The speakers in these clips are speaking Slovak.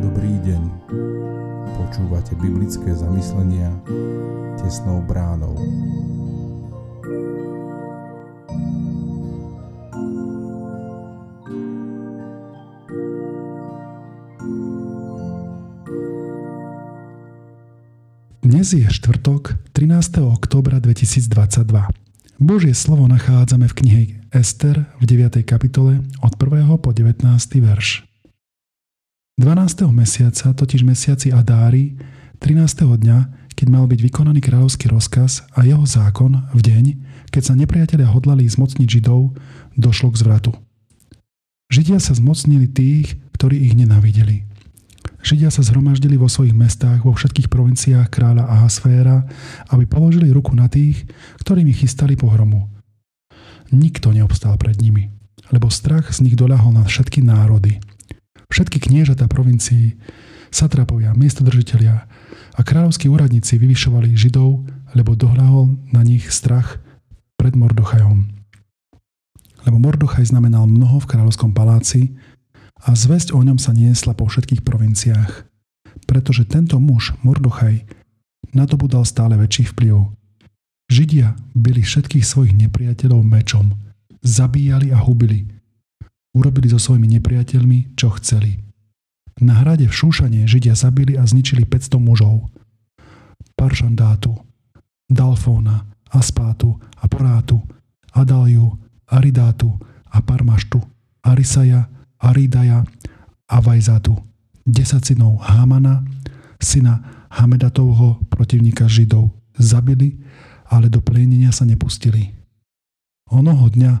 Dobrý deň. Počúvate biblické zamyslenia tesnou bránou. Dnes je štvrtok, 13. októbra 2022. Božie slovo nachádzame v knihe Ester v 9. kapitole od 1. po 19. verš. 12. mesiaca, totiž mesiaci Adári, 13. dňa, keď mal byť vykonaný kráľovský rozkaz a jeho zákon v deň, keď sa nepriatelia hodlali zmocniť Židov, došlo k zvratu. Židia sa zmocnili tých, ktorí ich nenávideli. Židia sa zhromaždili vo svojich mestách vo všetkých provinciách kráľa Ahasféra, aby položili ruku na tých, ktorými chystali pohromu. Nikto neobstal pred nimi, lebo strach z nich doľahol na všetky národy. Všetky kniežatá provincií, satrapovia, miestodržitelia a kráľovskí úradníci vyvyšovali Židov, lebo dohľahol na nich strach pred Mordochajom. Lebo Mordochaj znamenal mnoho v kráľovskom paláci a zväzť o ňom sa niesla po všetkých provinciách, pretože tento muž, Mordochaj, nadobudal stále väčší vplyv. Židia byli všetkých svojich nepriateľov mečom, zabíjali a hubili. Urobili so svojimi nepriateľmi, čo chceli. Na hrade v Šúšane Židia zabili a zničili 500 mužov. Paršandátu, Dalfóna, Aspátu a Porátu, Adaliu, Aridátu a Parmaštu, Arisaja Aridaja a Vajzatu, desať synov Hamana, syna Hamedatovho protivníka Židov, zabili, ale do plenenia sa nepustili. Onoho dňa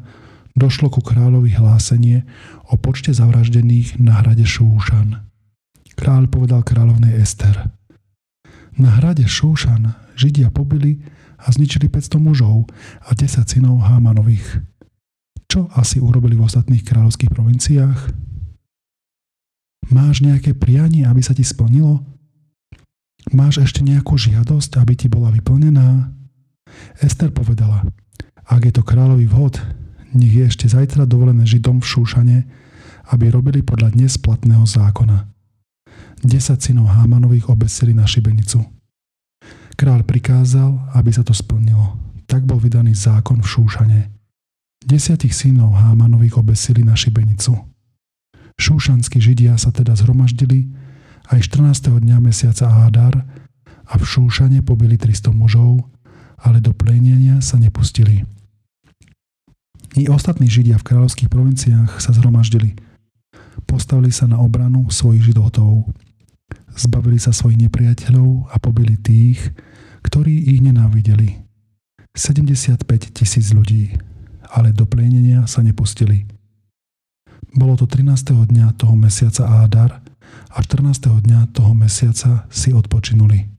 došlo ku kráľovi hlásenie o počte zavraždených na hrade Šúšan. Kráľ povedal kráľovnej Ester. Na hrade Šúšan Židia pobili a zničili 500 mužov a 10 synov Hámanových. Čo asi urobili v ostatných kráľovských provinciách? Máš nejaké prianie, aby sa ti splnilo? Máš ešte nejakú žiadosť, aby ti bola vyplnená? Ester povedala, ak je to kráľový vhod, nech je ešte zajtra dovolené Židom v Šúšane, aby robili podľa dnes platného zákona. Desať synov Hámanových obesili na šibenicu. Král prikázal, aby sa to splnilo. Tak bol vydaný zákon v Šúšane. Desiatich synov Hámanových obesili na šibenicu. Šúšanskí židia sa teda zhromaždili aj 14. dňa mesiaca Ádar a v Šúšane pobili 300 mužov, ale do plenenia sa nepustili. I ostatní židia v kráľovských provinciách sa zhromaždili. Postavili sa na obranu svojich židotov. Zbavili sa svojich nepriateľov a pobili tých, ktorí ich nenávideli. 75 tisíc ľudí ale do plenenia sa nepustili. Bolo to 13. dňa toho mesiaca Ádar a 14. dňa toho mesiaca si odpočinuli.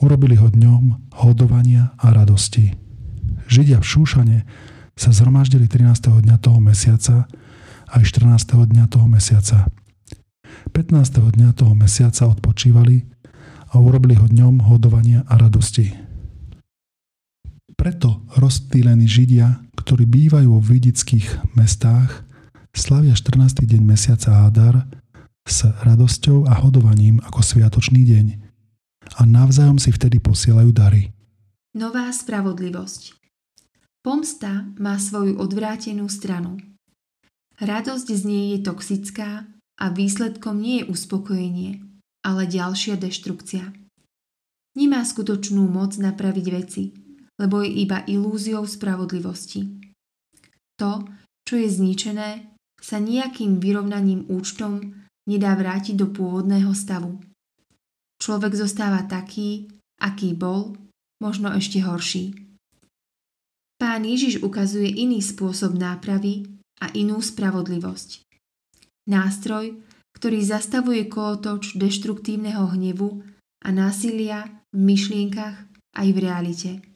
Urobili ho dňom hodovania a radosti. Židia v Šúšane sa zhromaždili 13. dňa toho mesiaca aj 14. dňa toho mesiaca. 15. dňa toho mesiaca odpočívali a urobili ho dňom hodovania a radosti. Preto rozptýlení Židia, ktorí bývajú v vidických mestách, slavia 14. deň mesiaca Ádar s radosťou a hodovaním ako sviatočný deň a navzájom si vtedy posielajú dary. Nová spravodlivosť Pomsta má svoju odvrátenú stranu. Radosť z nej je toxická a výsledkom nie je uspokojenie, ale ďalšia deštrukcia. Nemá skutočnú moc napraviť veci – lebo je iba ilúziou spravodlivosti. To, čo je zničené, sa nejakým vyrovnaním účtom nedá vrátiť do pôvodného stavu. Človek zostáva taký, aký bol, možno ešte horší. Pán Ježiš ukazuje iný spôsob nápravy a inú spravodlivosť. Nástroj, ktorý zastavuje kolotoč deštruktívneho hnevu a násilia v myšlienkach aj v realite.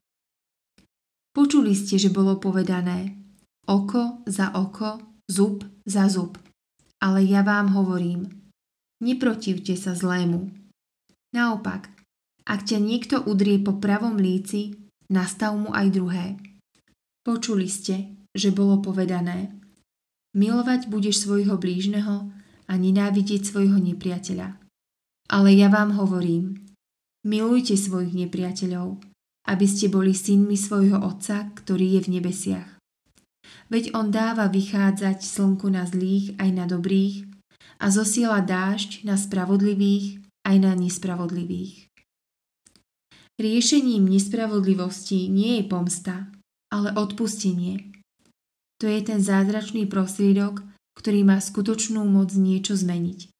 Počuli ste, že bolo povedané oko za oko, zub za zub. Ale ja vám hovorím, neprotivte sa zlému. Naopak, ak ťa niekto udrie po pravom líci, nastav mu aj druhé. Počuli ste, že bolo povedané, milovať budeš svojho blížneho a nenávidieť svojho nepriateľa. Ale ja vám hovorím, milujte svojich nepriateľov, aby ste boli synmi svojho Otca, ktorý je v nebesiach. Veď on dáva vychádzať slnku na zlých aj na dobrých a zosiela dážď na spravodlivých aj na nespravodlivých. Riešením nespravodlivosti nie je pomsta, ale odpustenie. To je ten zázračný prostriedok, ktorý má skutočnú moc niečo zmeniť.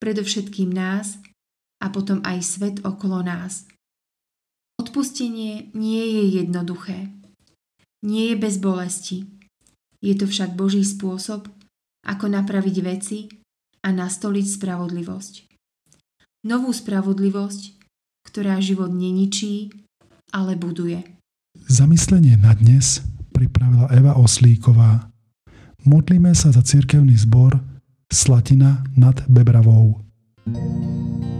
Predovšetkým nás a potom aj svet okolo nás. Odpustenie nie je jednoduché. Nie je bez bolesti. Je to však Boží spôsob, ako napraviť veci a nastoliť spravodlivosť. Novú spravodlivosť, ktorá život neničí, ale buduje. Zamyslenie na dnes pripravila Eva Oslíková. Modlíme sa za cirkevný zbor Slatina nad Bebravou. Prajeme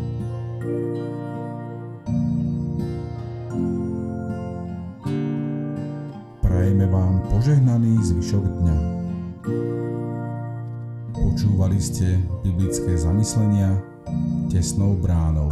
požehnaný zvyšok dňa. Počúvali ste biblické zamyslenia tesnou bránou.